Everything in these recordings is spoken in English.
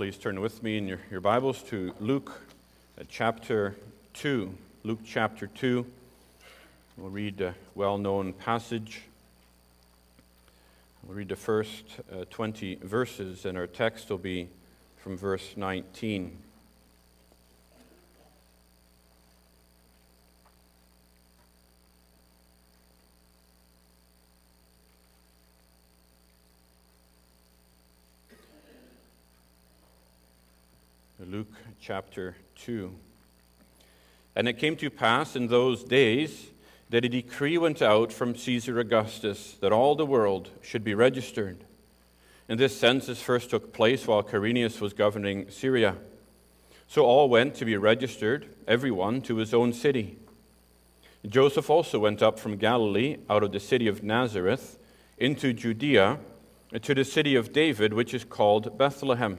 please turn with me in your, your Bibles to Luke uh, chapter 2. Luke chapter 2. We'll read a well known passage. We'll read the first uh, 20 verses, and our text will be from verse 19. Luke chapter 2. And it came to pass in those days that a decree went out from Caesar Augustus that all the world should be registered. And this census first took place while Quirinius was governing Syria. So all went to be registered, every one to his own city. Joseph also went up from Galilee, out of the city of Nazareth, into Judea, to the city of David, which is called Bethlehem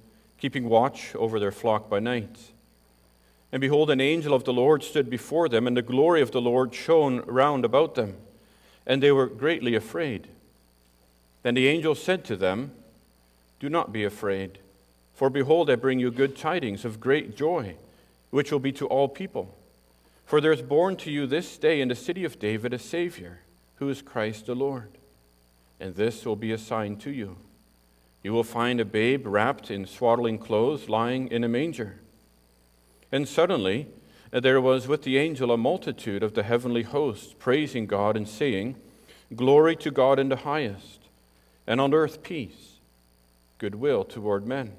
keeping watch over their flock by night. And behold, an angel of the Lord stood before them, and the glory of the Lord shone round about them, and they were greatly afraid. Then the angel said to them, Do not be afraid, for behold, I bring you good tidings of great joy, which will be to all people. For there is born to you this day in the city of David a Savior, who is Christ the Lord. And this will be a sign to you. You will find a babe wrapped in swaddling clothes lying in a manger. And suddenly there was with the angel a multitude of the heavenly hosts praising God and saying, Glory to God in the highest, and on earth peace, goodwill toward men.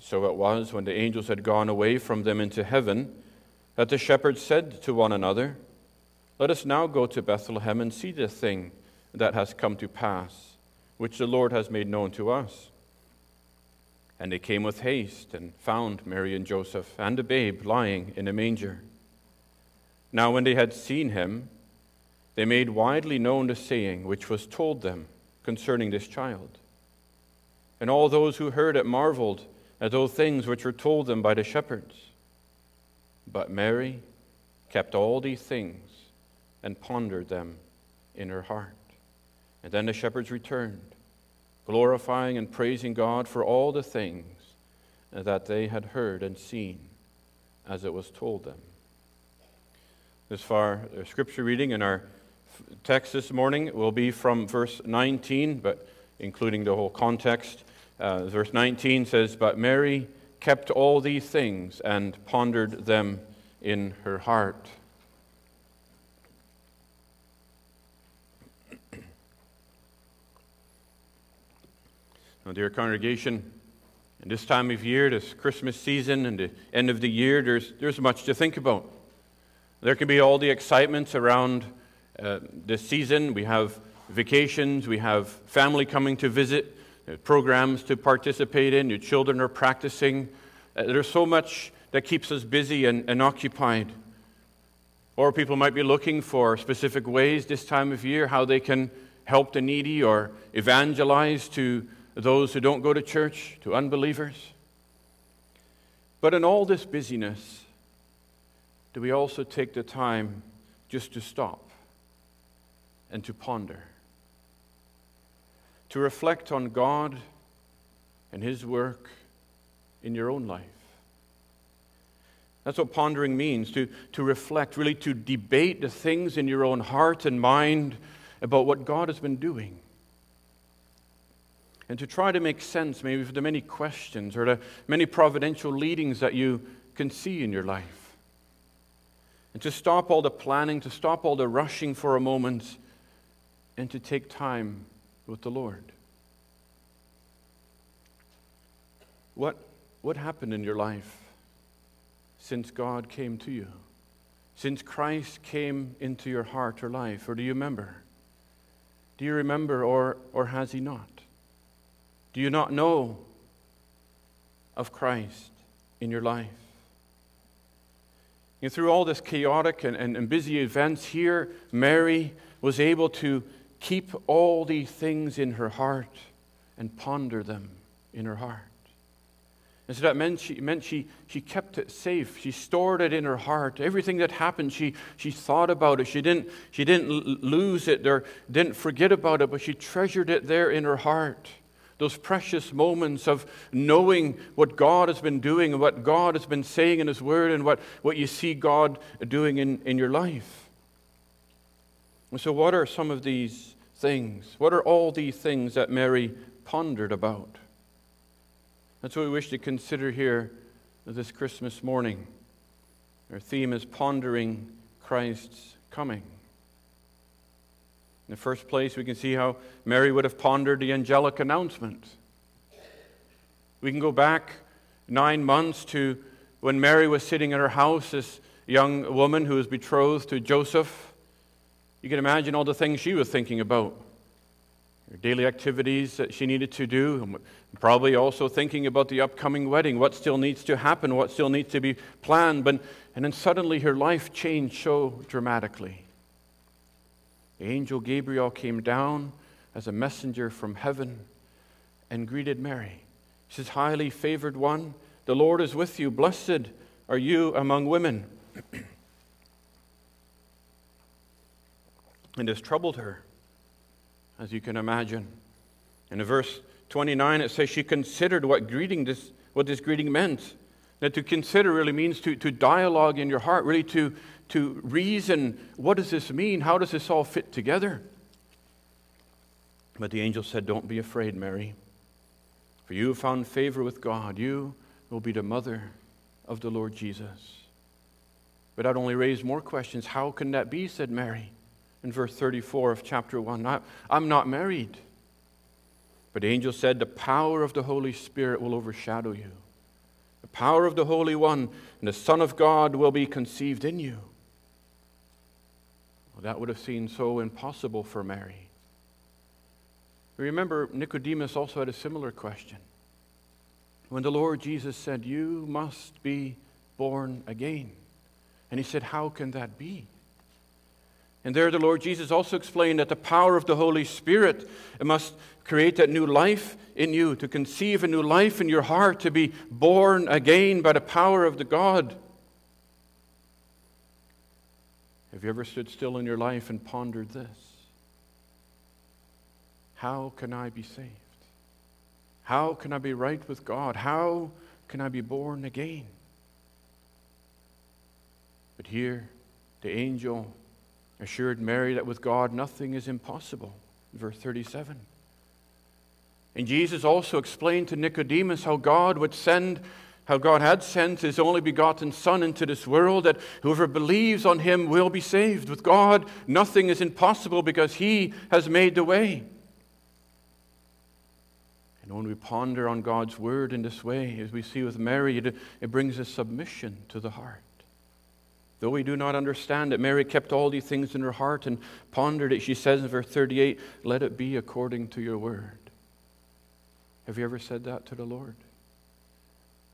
So it was when the angels had gone away from them into heaven that the shepherds said to one another, Let us now go to Bethlehem and see the thing that has come to pass which the Lord has made known to us. And they came with haste and found Mary and Joseph and the babe lying in a manger. Now, when they had seen him, they made widely known the saying which was told them concerning this child. And all those who heard it marveled at those things which were told them by the shepherds. But Mary kept all these things and pondered them in her heart. And then the shepherds returned, glorifying and praising God for all the things that they had heard and seen as it was told them. This far, the scripture reading in our text this morning will be from verse 19, but including the whole context. Uh, verse 19 says, But Mary kept all these things and pondered them in her heart. Now, dear congregation, in this time of year, this Christmas season and the end of the year, there's, there's much to think about. There can be all the excitements around uh, this season. We have vacations, we have family coming to visit, programs to participate in, your children are practicing. Uh, there's so much that keeps us busy and, and occupied. Or people might be looking for specific ways this time of year how they can help the needy or evangelize to those who don't go to church, to unbelievers. But in all this busyness, do we also take the time just to stop and to ponder? To reflect on God and His work in your own life. That's what pondering means to, to reflect, really to debate the things in your own heart and mind about what God has been doing and to try to make sense maybe of the many questions or the many providential leadings that you can see in your life. And to stop all the planning, to stop all the rushing for a moment, and to take time with the Lord. What, what happened in your life since God came to you? Since Christ came into your heart or life? Or do you remember? Do you remember, or, or has He not? Do you not know of Christ in your life. And through all this chaotic and, and, and busy events here, Mary was able to keep all these things in her heart and ponder them in her heart. And so that meant she, meant she, she kept it safe. She stored it in her heart. Everything that happened, she, she thought about it. She didn't, she didn't lose it or didn't forget about it, but she treasured it there in her heart. Those precious moments of knowing what God has been doing and what God has been saying in His Word and what, what you see God doing in, in your life. And so, what are some of these things? What are all these things that Mary pondered about? That's what we wish to consider here this Christmas morning. Our theme is pondering Christ's coming. In the first place, we can see how Mary would have pondered the angelic announcement. We can go back nine months to when Mary was sitting in her house, this young woman who was betrothed to Joseph. You can imagine all the things she was thinking about her daily activities that she needed to do, probably also thinking about the upcoming wedding, what still needs to happen, what still needs to be planned. But, and then suddenly her life changed so dramatically. The angel Gabriel came down as a messenger from heaven and greeted Mary. He says, Highly favored one, the Lord is with you. Blessed are you among women. and this troubled her as you can imagine. In verse 29, it says she considered what greeting this, what this greeting meant. That to consider really means to, to dialogue in your heart, really to, to reason what does this mean? How does this all fit together? But the angel said, Don't be afraid, Mary, for you have found favor with God. You will be the mother of the Lord Jesus. But that only raised more questions. How can that be? said Mary in verse 34 of chapter 1. I'm not married. But the angel said, The power of the Holy Spirit will overshadow you. The power of the Holy One and the Son of God will be conceived in you. That would have seemed so impossible for Mary. Remember, Nicodemus also had a similar question. When the Lord Jesus said, You must be born again. And he said, How can that be? And there, the Lord Jesus also explained that the power of the Holy Spirit must create that new life in you, to conceive a new life in your heart, to be born again by the power of the God. Have you ever stood still in your life and pondered this? How can I be saved? How can I be right with God? How can I be born again? But here, the angel assured Mary that with God nothing is impossible. Verse 37. And Jesus also explained to Nicodemus how God would send, how God had sent his only begotten Son into this world, that whoever believes on him will be saved. With God, nothing is impossible because he has made the way. And when we ponder on God's word in this way, as we see with Mary, it, it brings a submission to the heart. Though we do not understand it, Mary kept all these things in her heart and pondered it. She says in verse 38, Let it be according to your word. Have you ever said that to the Lord?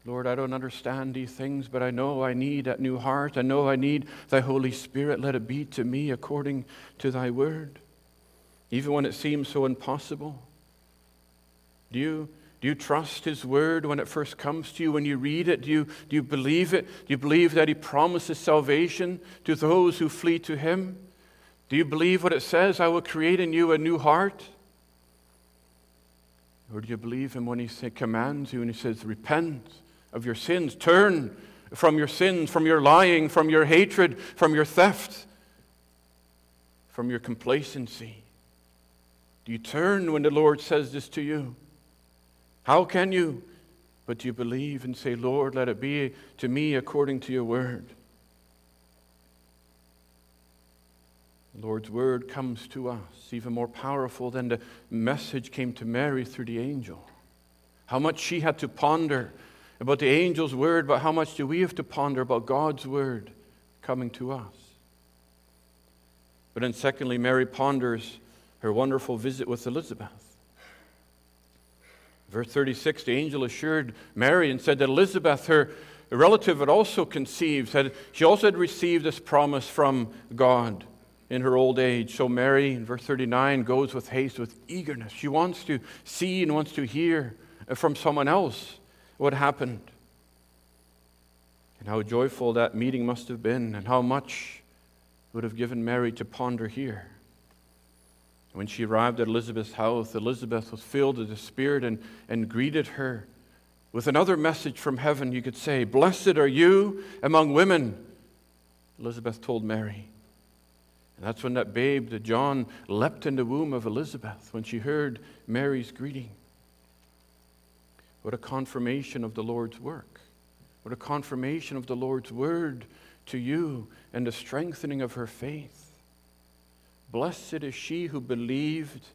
Lord, I don't understand these things, but I know I need that new heart. I know I need thy Holy Spirit. Let it be to me according to thy word. Even when it seems so impossible. Do you do you trust His word when it first comes to you? When you read it, do you, do you believe it? Do you believe that He promises salvation to those who flee to Him? Do you believe what it says? I will create in you a new heart? Or do you believe Him when He say, commands you and He says, Repent of your sins, turn from your sins, from your lying, from your hatred, from your theft, from your complacency? Do you turn when the Lord says this to you? How can you? But you believe and say, Lord, let it be to me according to your word. The Lord's word comes to us even more powerful than the message came to Mary through the angel. How much she had to ponder about the angel's word, but how much do we have to ponder about God's word coming to us? But then, secondly, Mary ponders her wonderful visit with Elizabeth. Verse 36 the angel assured Mary and said that Elizabeth, her relative, had also conceived. Had, she also had received this promise from God in her old age. So Mary, in verse 39, goes with haste, with eagerness. She wants to see and wants to hear from someone else what happened. And how joyful that meeting must have been, and how much it would have given Mary to ponder here. When she arrived at Elizabeth's house, Elizabeth was filled with the Spirit and, and greeted her with another message from heaven. You could say, Blessed are you among women, Elizabeth told Mary. And that's when that babe, the John, leapt in the womb of Elizabeth when she heard Mary's greeting. What a confirmation of the Lord's work. What a confirmation of the Lord's word to you and the strengthening of her faith. Blessed is she who believed,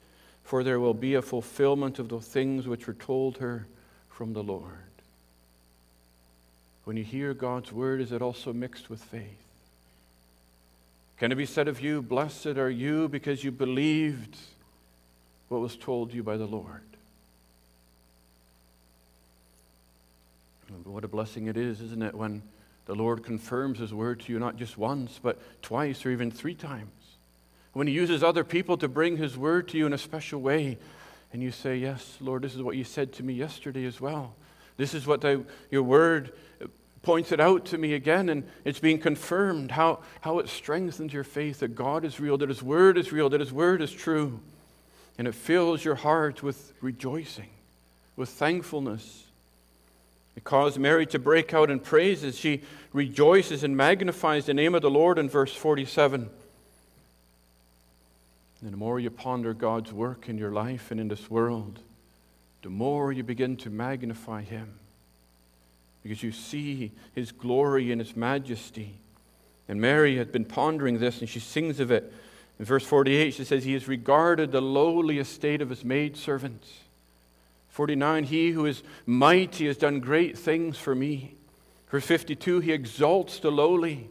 for there will be a fulfillment of the things which were told her from the Lord. When you hear God's word, is it also mixed with faith? Can it be said of you, Blessed are you because you believed what was told you by the Lord? What a blessing it is, isn't it, when the Lord confirms His word to you not just once, but twice or even three times when He uses other people to bring His word to you in a special way, and you say, Yes, Lord, this is what you said to me yesterday as well. This is what I, your word pointed out to me again, and it's being confirmed how, how it strengthens your faith that God is real, that His word is real, that His word is true. And it fills your heart with rejoicing, with thankfulness. It caused Mary to break out in praises. She rejoices and magnifies the name of the Lord in verse 47. And the more you ponder God's work in your life and in this world, the more you begin to magnify Him because you see His glory and His majesty. And Mary had been pondering this and she sings of it. In verse 48, she says, He has regarded the lowly estate of His maidservants. 49, He who is mighty has done great things for me. Verse 52, He exalts the lowly.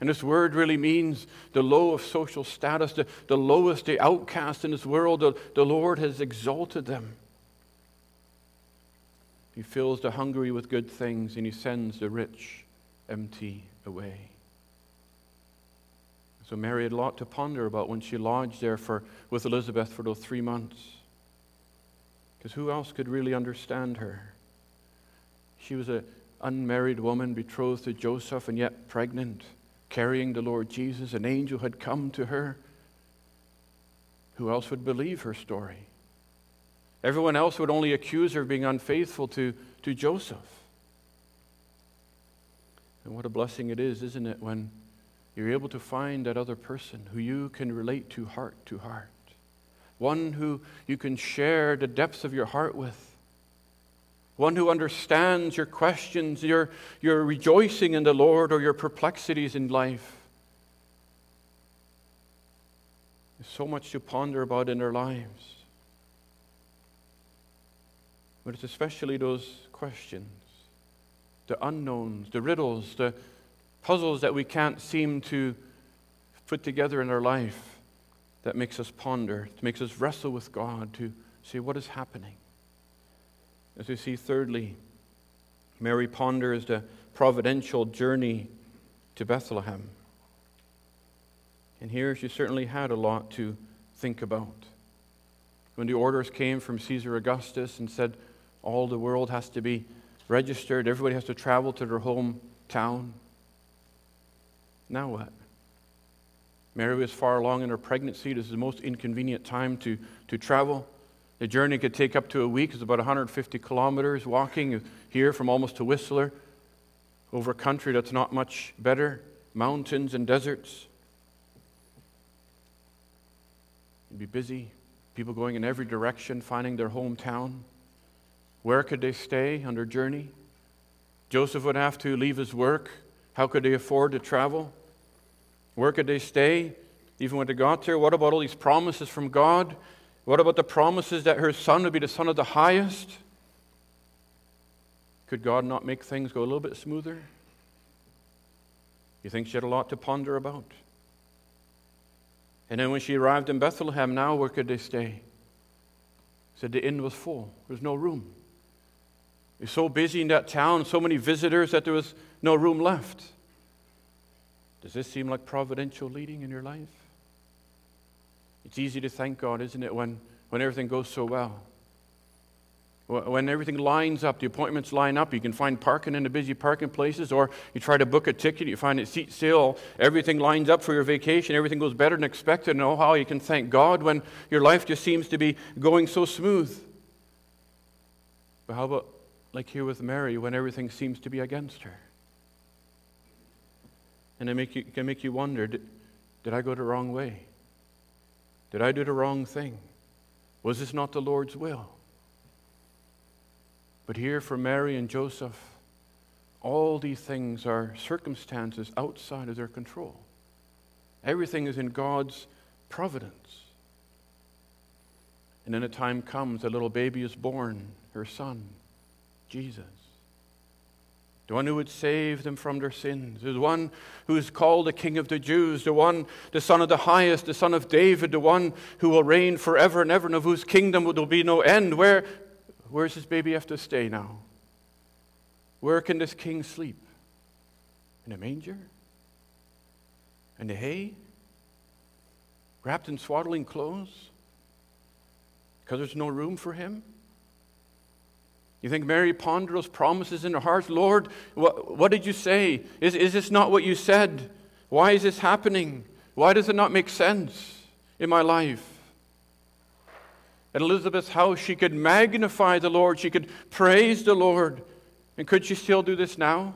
And this word really means the low of social status, the, the lowest, the outcast in this world. The, the Lord has exalted them. He fills the hungry with good things, and he sends the rich empty away. So Mary had a lot to ponder about when she lodged there for, with Elizabeth for those three months. Because who else could really understand her? She was an unmarried woman betrothed to Joseph and yet pregnant carrying the Lord Jesus. An angel had come to her. Who else would believe her story? Everyone else would only accuse her of being unfaithful to, to Joseph. And what a blessing it is, isn't it, when you're able to find that other person who you can relate to heart to heart, one who you can share the depths of your heart with one who understands your questions, your, your rejoicing in the Lord, or your perplexities in life. There's so much to ponder about in our lives. But it's especially those questions, the unknowns, the riddles, the puzzles that we can't seem to put together in our life that makes us ponder, that makes us wrestle with God to see what is happening. As we see, thirdly, Mary ponders the providential journey to Bethlehem. And here she certainly had a lot to think about. When the orders came from Caesar Augustus and said all the world has to be registered, everybody has to travel to their hometown. Now what? Mary was far along in her pregnancy. This is the most inconvenient time to, to travel. The journey could take up to a week. It's about 150 kilometers walking here from almost to Whistler over country that's not much better mountains and deserts. You'd be busy, people going in every direction, finding their hometown. Where could they stay on their journey? Joseph would have to leave his work. How could they afford to travel? Where could they stay? Even when they got there, what about all these promises from God? What about the promises that her son would be the son of the highest? Could God not make things go a little bit smoother? You think she had a lot to ponder about? And then when she arrived in Bethlehem, now where could they stay? said the inn was full. There was no room. He was so busy in that town, so many visitors, that there was no room left. Does this seem like providential leading in your life? It's easy to thank God, isn't it, when, when everything goes so well? When everything lines up, the appointments line up, you can find parking in the busy parking places, or you try to book a ticket, you find it seat sale, everything lines up for your vacation, everything goes better than expected, and oh, how you can thank God when your life just seems to be going so smooth. But how about, like here with Mary, when everything seems to be against her? And it, make you, it can make you wonder did, did I go the wrong way? Did I do the wrong thing? Was this not the Lord's will? But here for Mary and Joseph, all these things are circumstances outside of their control. Everything is in God's providence. And then a time comes, a little baby is born, her son, Jesus. The one who would save them from their sins, the one who is called the King of the Jews, the one, the Son of the Highest, the Son of David, the one who will reign forever and ever, and of whose kingdom there will be no end. Where, Where's this baby have to stay now? Where can this king sleep? In a manger? In the hay? Wrapped in swaddling clothes? Because there's no room for him? You think Mary pondered those promises in her heart? Lord, what, what did you say? Is, is this not what you said? Why is this happening? Why does it not make sense in my life? at Elizabeth's house, she could magnify the Lord, she could praise the Lord. And could she still do this now?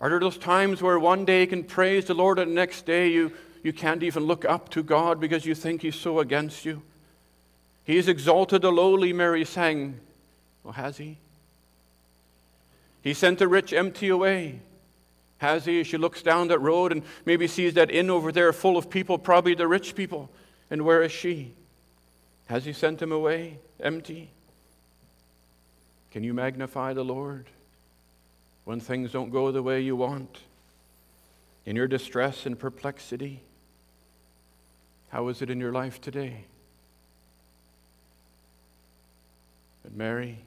Are there those times where one day you can praise the Lord and the next day you, you can't even look up to God because you think He's so against you? He has exalted the lowly, Mary sang. Well, has He? He sent the rich empty away. Has He? She looks down that road and maybe sees that inn over there full of people, probably the rich people. And where is she? Has he sent him away empty? Can you magnify the Lord when things don't go the way you want? In your distress and perplexity? How is it in your life today? But Mary,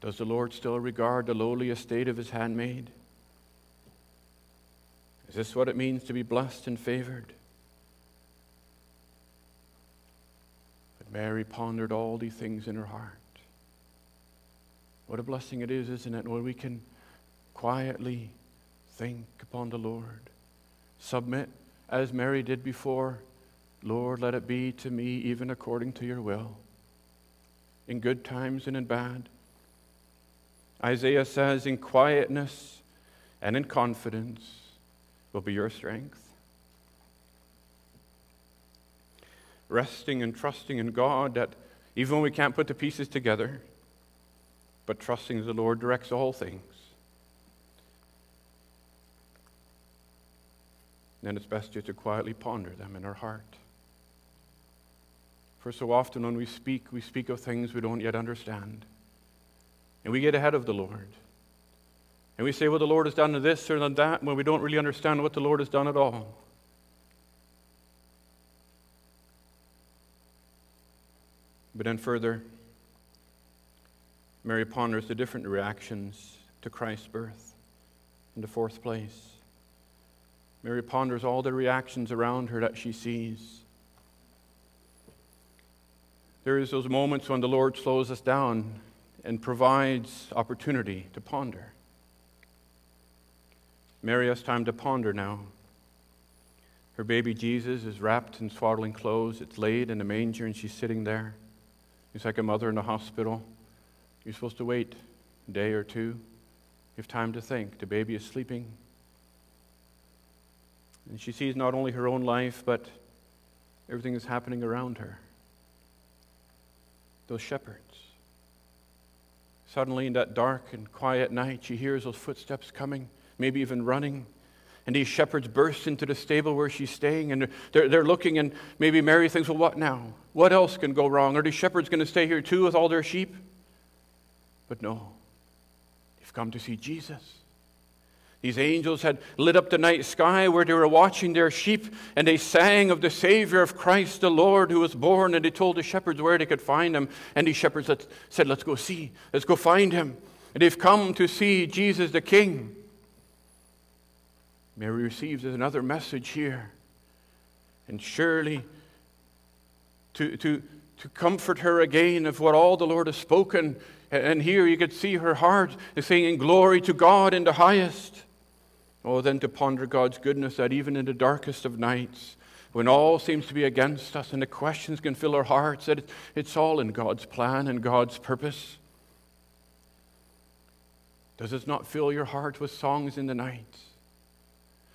does the Lord still regard the lowly estate of his handmaid? Is this what it means to be blessed and favored? But Mary pondered all these things in her heart. What a blessing it is, isn't it, when we can quietly think upon the Lord, submit as Mary did before. Lord, let it be to me even according to your will, in good times and in bad. Isaiah says, in quietness and in confidence will be your strength. resting and trusting in God that even when we can't put the pieces together, but trusting the Lord directs all things. Then it's best just to quietly ponder them in our heart. For so often when we speak, we speak of things we don't yet understand. And we get ahead of the Lord. And we say, well, the Lord has done this or done that, when we don't really understand what the Lord has done at all. But then further, Mary ponders the different reactions to Christ's birth. In the fourth place, Mary ponders all the reactions around her that she sees. There is those moments when the Lord slows us down and provides opportunity to ponder. Mary has time to ponder now. Her baby Jesus is wrapped in swaddling clothes. It's laid in a manger, and she's sitting there. It's like a mother in a hospital. You're supposed to wait a day or two. You have time to think. The baby is sleeping. And she sees not only her own life, but everything that's happening around her. Those shepherds. Suddenly, in that dark and quiet night, she hears those footsteps coming, maybe even running. And these shepherds burst into the stable where she's staying, and they're, they're looking, and maybe Mary thinks, well, what now? What else can go wrong? Are these shepherds going to stay here too with all their sheep? But no, they've come to see Jesus. These angels had lit up the night sky where they were watching their sheep, and they sang of the Savior of Christ, the Lord, who was born, and they told the shepherds where they could find him. And these shepherds said, Let's go see, let's go find him. And they've come to see Jesus the King. Mary receives another message here. And surely, to, to, to comfort her again of what all the Lord has spoken, and here you could see her heart is saying, Glory to God in the highest Oh, then to ponder God's goodness that even in the darkest of nights, when all seems to be against us and the questions can fill our hearts, that it's all in God's plan and God's purpose. Does it not fill your heart with songs in the night?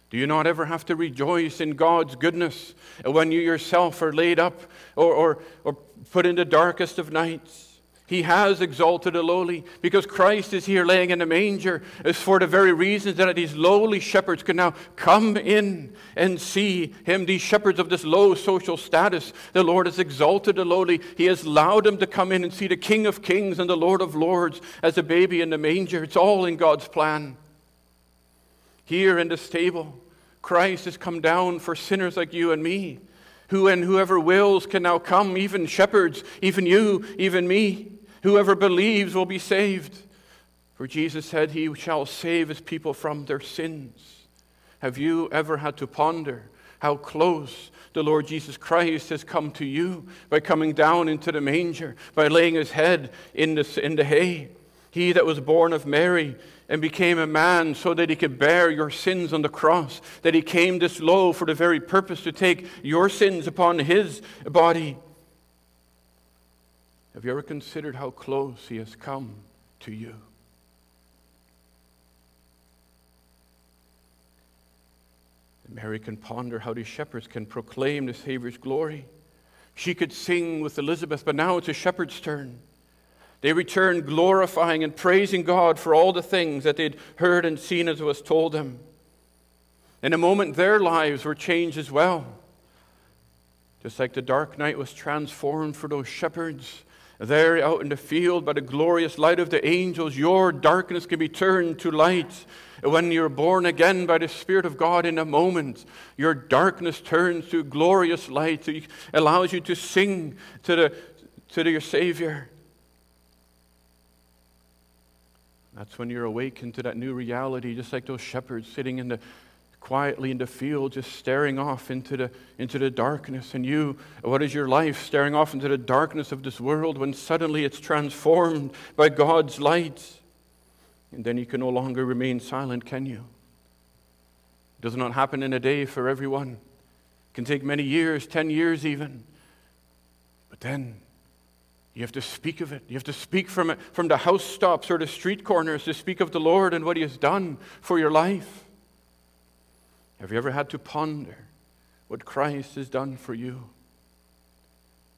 Do you not ever have to rejoice in God's goodness when you yourself are laid up or, or, or put in the darkest of nights? He has exalted the lowly because Christ is here laying in the manger is for the very reasons that these lowly shepherds can now come in and see him. These shepherds of this low social status, the Lord has exalted the lowly. He has allowed them to come in and see the King of Kings and the Lord of Lords as a baby in the manger. It's all in God's plan. Here in the stable, Christ has come down for sinners like you and me. Who and whoever wills can now come, even shepherds, even you, even me. Whoever believes will be saved. For Jesus said, He shall save His people from their sins. Have you ever had to ponder how close the Lord Jesus Christ has come to you by coming down into the manger, by laying His head in the, in the hay? He that was born of Mary and became a man so that he could bear your sins on the cross, that he came this low for the very purpose to take your sins upon his body. Have you ever considered how close He has come to you? And Mary can ponder how these shepherds can proclaim the Savior's glory. She could sing with Elizabeth, but now it's a shepherd's turn. They return glorifying and praising God for all the things that they'd heard and seen as was told them. In a moment, their lives were changed as well. Just like the dark night was transformed for those shepherds, there out in the field by the glorious light of the angels, your darkness can be turned to light. When you're born again by the Spirit of God in a moment, your darkness turns to glorious light. It allows you to sing to, the, to the, your Savior. That's when you're awakened to that new reality, just like those shepherds sitting in the quietly in the field, just staring off into the, into the darkness. And you, what is your life? Staring off into the darkness of this world when suddenly it's transformed by God's light. And then you can no longer remain silent, can you? It does not happen in a day for everyone. It can take many years, 10 years even. But then you have to speak of it. You have to speak from it, from the house stops or the street corners to speak of the Lord and what He has done for your life. Have you ever had to ponder what Christ has done for you?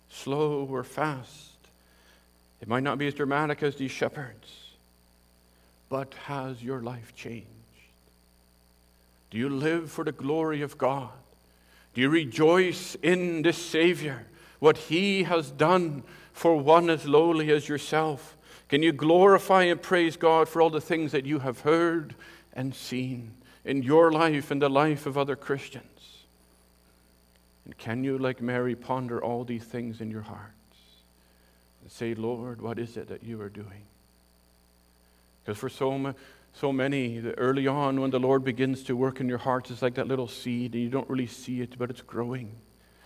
Slow or fast. It might not be as dramatic as these shepherds, but has your life changed? Do you live for the glory of God? Do you rejoice in this Savior, what He has done for one as lowly as yourself? Can you glorify and praise God for all the things that you have heard and seen? In your life and the life of other Christians? And can you, like Mary, ponder all these things in your hearts and say, Lord, what is it that you are doing? Because for so, so many, early on, when the Lord begins to work in your hearts, it's like that little seed, and you don't really see it, but it's growing.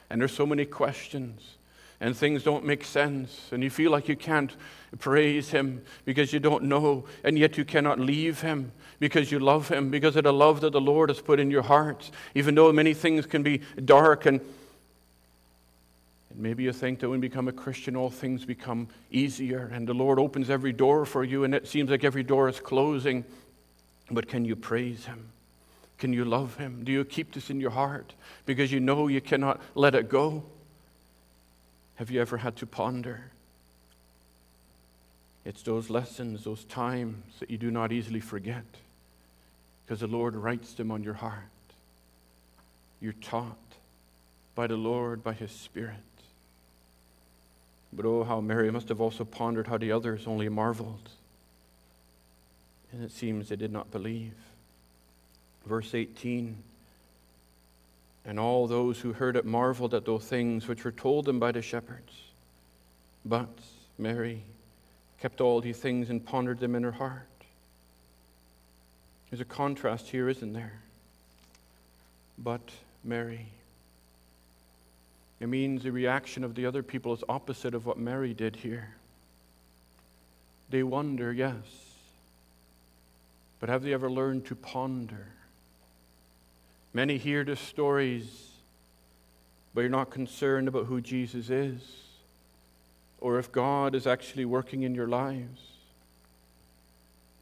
And there's so many questions and things don't make sense, and you feel like you can't praise Him because you don't know, and yet you cannot leave Him because you love Him, because of the love that the Lord has put in your hearts, even though many things can be dark and maybe you think that when you become a Christian, all things become easier and the Lord opens every door for you, and it seems like every door is closing. But can you praise Him? Can you love Him? Do you keep this in your heart because you know you cannot let it go? Have you ever had to ponder? It's those lessons, those times that you do not easily forget because the Lord writes them on your heart. You're taught by the Lord, by His Spirit. But oh, how Mary must have also pondered how the others only marveled. And it seems they did not believe. Verse 18 And all those who heard it marveled at those things which were told them by the shepherds. But Mary kept all these things and pondered them in her heart. There's a contrast here, isn't there? But Mary. It means the reaction of the other people is opposite of what Mary did here. They wonder, yes. But have they ever learned to ponder? Many hear the stories, but you're not concerned about who Jesus is or if God is actually working in your lives.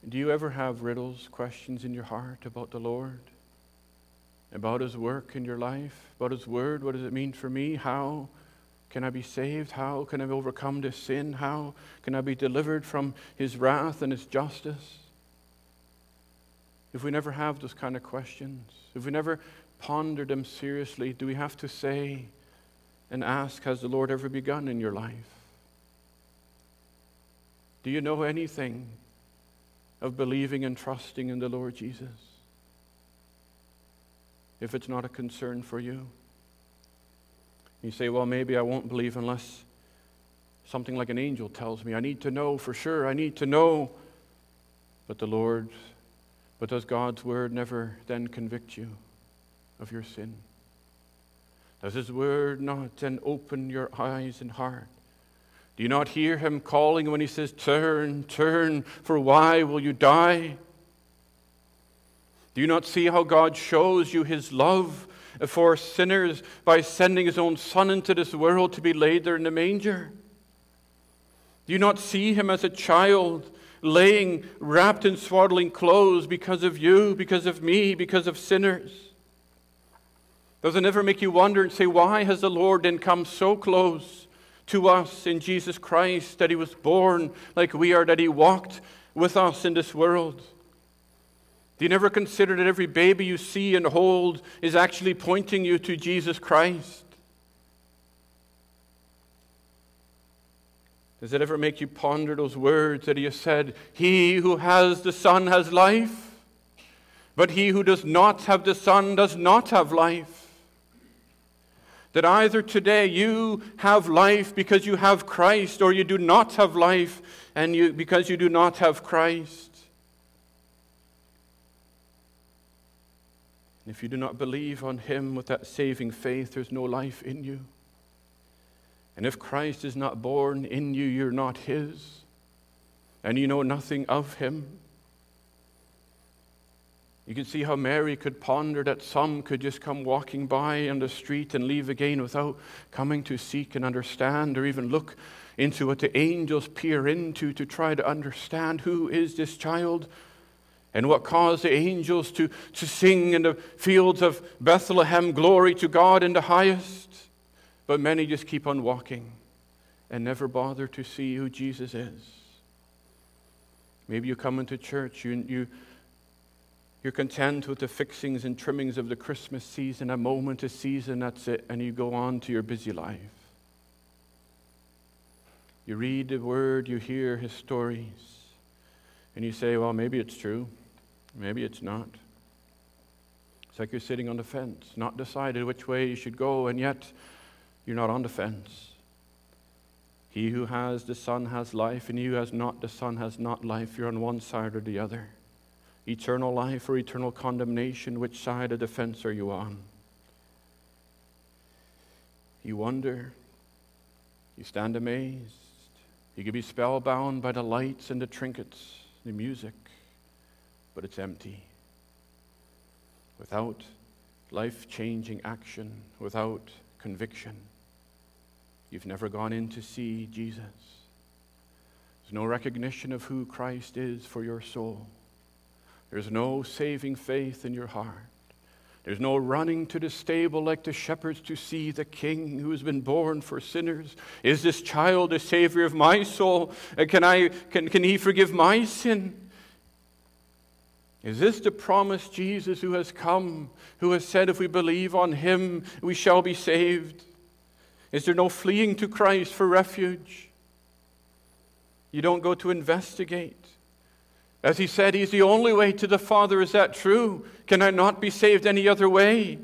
Do you ever have riddles, questions in your heart about the Lord? About His work in your life? About His Word? What does it mean for me? How can I be saved? How can I overcome this sin? How can I be delivered from His wrath and His justice? If we never have those kind of questions, if we never ponder them seriously, do we have to say and ask, Has the Lord ever begun in your life? Do you know anything of believing and trusting in the Lord Jesus? If it's not a concern for you, you say, Well, maybe I won't believe unless something like an angel tells me. I need to know for sure. I need to know. But the Lord but does God's word never then convict you of your sin? Does his word not then open your eyes and heart? Do you not hear him calling when he says, Turn, turn, for why will you die? Do you not see how God shows you his love for sinners by sending his own Son into this world to be laid there in the manger? Do you not see him as a child laying wrapped in swaddling clothes because of you, because of me, because of sinners? Does it ever make you wonder and say, why has the Lord then come so close to us in Jesus Christ that he was born like we are, that he walked with us in this world? Do you never consider that every baby you see and hold is actually pointing you to Jesus Christ? Does it ever make you ponder those words that he has said? He who has the Son has life, but he who does not have the Son does not have life. That either today you have life because you have Christ, or you do not have life and you, because you do not have Christ. And if you do not believe on Him with that saving faith, there's no life in you. And if Christ is not born in you, you're not His, and you know nothing of Him. You can see how Mary could ponder that some could just come walking by on the street and leave again without coming to seek and understand or even look into what the angels peer into to try to understand who is this child and what caused the angels to, to sing in the fields of Bethlehem, Glory to God in the highest. But many just keep on walking and never bother to see who Jesus is. Maybe you come into church, you, you, you're content with the fixings and trimmings of the Christmas season, a moment, a season, that's it, and you go on to your busy life. You read the word, you hear his stories, and you say, well, maybe it's true, maybe it's not. It's like you're sitting on the fence, not decided which way you should go, and yet you're not on the fence. He who has the Son has life, and he who has not the Son has not life. You're on one side or the other. Eternal life or eternal condemnation, which side of the fence are you on? You wonder. You stand amazed. You can be spellbound by the lights and the trinkets, the music, but it's empty. Without life changing action, without conviction. You've never gone in to see Jesus. There's no recognition of who Christ is for your soul. There's no saving faith in your heart. There's no running to the stable like the shepherds to see the king who has been born for sinners. Is this child the savior of my soul? Can, I, can, can he forgive my sin? Is this the promised Jesus who has come, who has said if we believe on him, we shall be saved? Is there no fleeing to Christ for refuge? You don't go to investigate. As he said, He's the only way to the Father. Is that true? Can I not be saved any other way?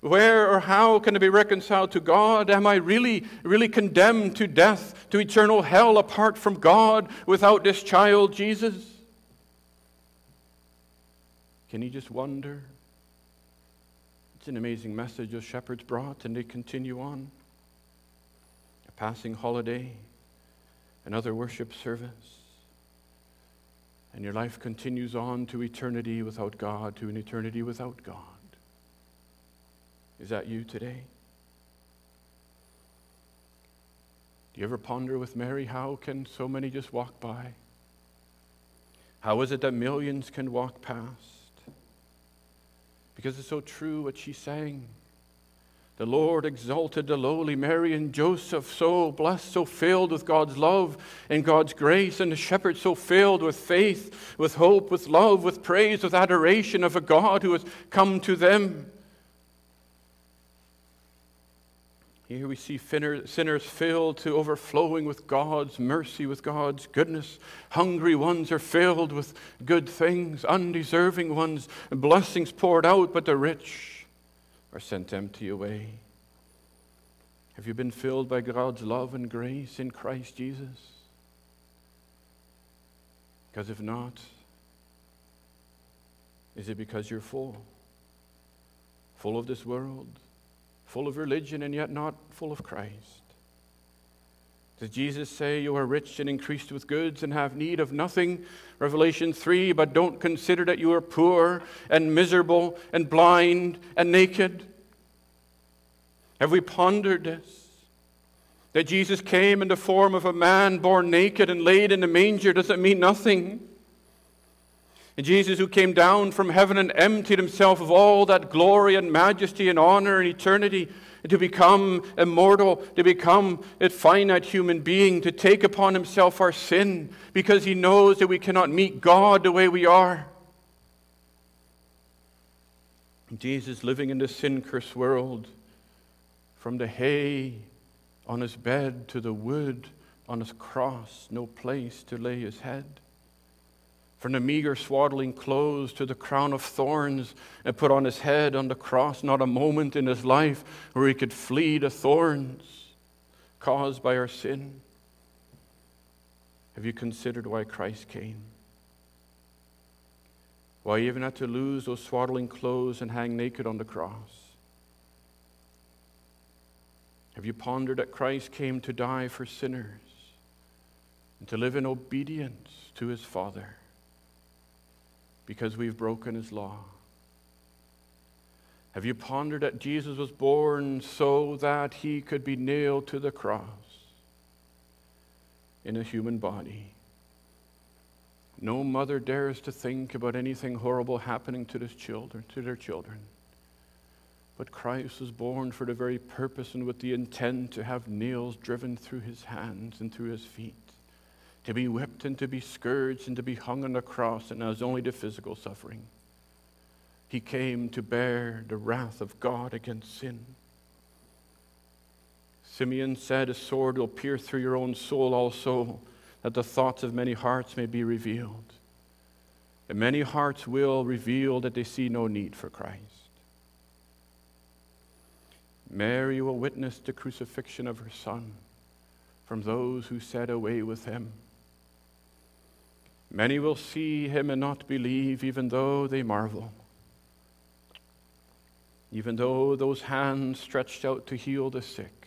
Where or how can I be reconciled to God? Am I really, really condemned to death, to eternal hell apart from God without this child, Jesus? Can he just wonder? It's an amazing message those shepherds brought, and they continue on. Passing holiday, another worship service, and your life continues on to eternity without God, to an eternity without God. Is that you today? Do you ever ponder with Mary, how can so many just walk by? How is it that millions can walk past? Because it's so true what she's saying. The Lord exalted the lowly Mary and Joseph, so blessed, so filled with God's love and God's grace, and the shepherd so filled with faith, with hope, with love, with praise, with adoration of a God who has come to them. Here we see sinners filled to overflowing with God's mercy, with God's goodness. Hungry ones are filled with good things, undeserving ones, blessings poured out, but the rich are sent empty away. Have you been filled by God's love and grace in Christ Jesus? Because if not, is it because you're full? Full of this world? full of religion and yet not full of Christ? Does Jesus say you are rich and increased with goods and have need of nothing? Revelation 3, but don't consider that you are poor and miserable and blind and naked. Have we pondered this? That Jesus came in the form of a man born naked and laid in a manger doesn't mean nothing. And Jesus, who came down from heaven and emptied himself of all that glory and majesty and honor and eternity, to become immortal, to become a finite human being, to take upon himself our sin, because he knows that we cannot meet God the way we are. Jesus, living in the sin cursed world, from the hay on his bed to the wood on his cross, no place to lay his head from the meager swaddling clothes to the crown of thorns and put on his head on the cross, not a moment in his life where he could flee the thorns caused by our sin. Have you considered why Christ came? Why he even had to lose those swaddling clothes and hang naked on the cross? Have you pondered that Christ came to die for sinners and to live in obedience to his Father? Because we've broken his law? Have you pondered that Jesus was born so that he could be nailed to the cross in a human body? No mother dares to think about anything horrible happening to, this children, to their children. But Christ was born for the very purpose and with the intent to have nails driven through his hands and through his feet to be whipped and to be scourged and to be hung on a cross, and was only to physical suffering. He came to bear the wrath of God against sin. Simeon said, A sword will pierce through your own soul also, that the thoughts of many hearts may be revealed. And many hearts will reveal that they see no need for Christ. Mary will witness the crucifixion of her son from those who said, Away with him. Many will see him and not believe, even though they marvel. Even though those hands stretched out to heal the sick,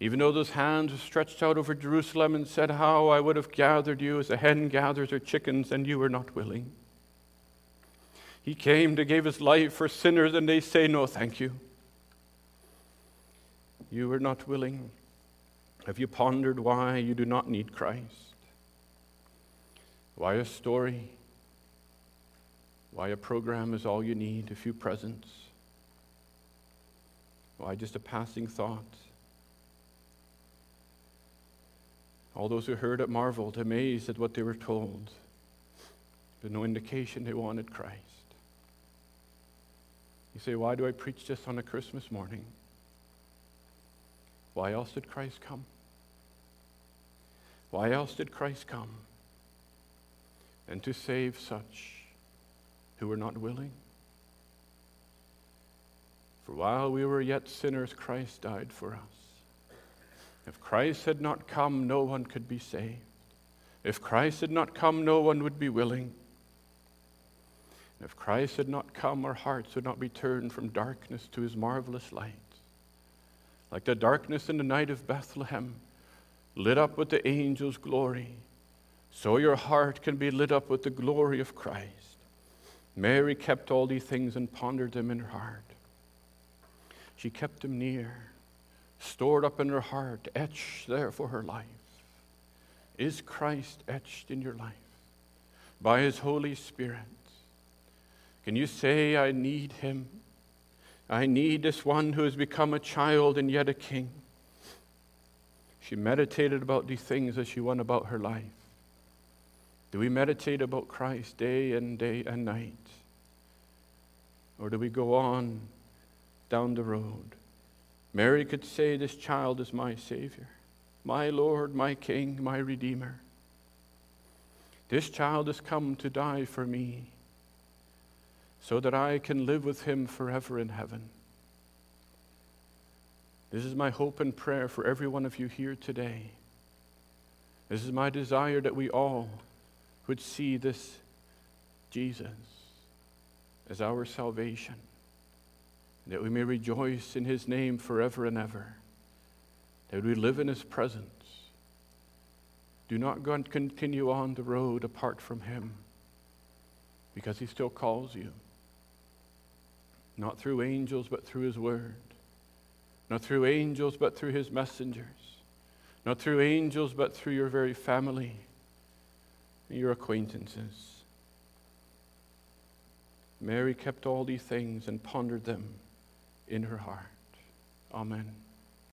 even though those hands stretched out over Jerusalem and said, How I would have gathered you as a hen gathers her chickens, and you were not willing. He came to give his life for sinners, and they say, No, thank you. You were not willing. Have you pondered why you do not need Christ? Why a story? Why a program is all you need, a few presents? Why just a passing thought? All those who heard it marveled, amazed at what they were told, but no indication they wanted Christ. You say, Why do I preach this on a Christmas morning? Why else did Christ come? Why else did Christ come? And to save such who were not willing. For while we were yet sinners, Christ died for us. If Christ had not come, no one could be saved. If Christ had not come, no one would be willing. If Christ had not come, our hearts would not be turned from darkness to his marvelous light. Like the darkness in the night of Bethlehem, lit up with the angel's glory, so your heart can be lit up with the glory of Christ. Mary kept all these things and pondered them in her heart. She kept them near, stored up in her heart, etched there for her life. Is Christ etched in your life by his Holy Spirit? Can you say, I need him? I need this one who has become a child and yet a king. She meditated about these things as she went about her life. Do we meditate about Christ day and day and night? Or do we go on down the road? Mary could say, This child is my Savior, my Lord, my King, my Redeemer. This child has come to die for me so that I can live with him forever in heaven. This is my hope and prayer for every one of you here today. This is my desire that we all would see this Jesus as our salvation, that we may rejoice in his name forever and ever, that we live in his presence. Do not continue on the road apart from him because he still calls you. Not through angels, but through His Word, not through angels, but through His messengers, not through angels, but through your very family, your acquaintances. Mary kept all these things and pondered them in her heart. Amen.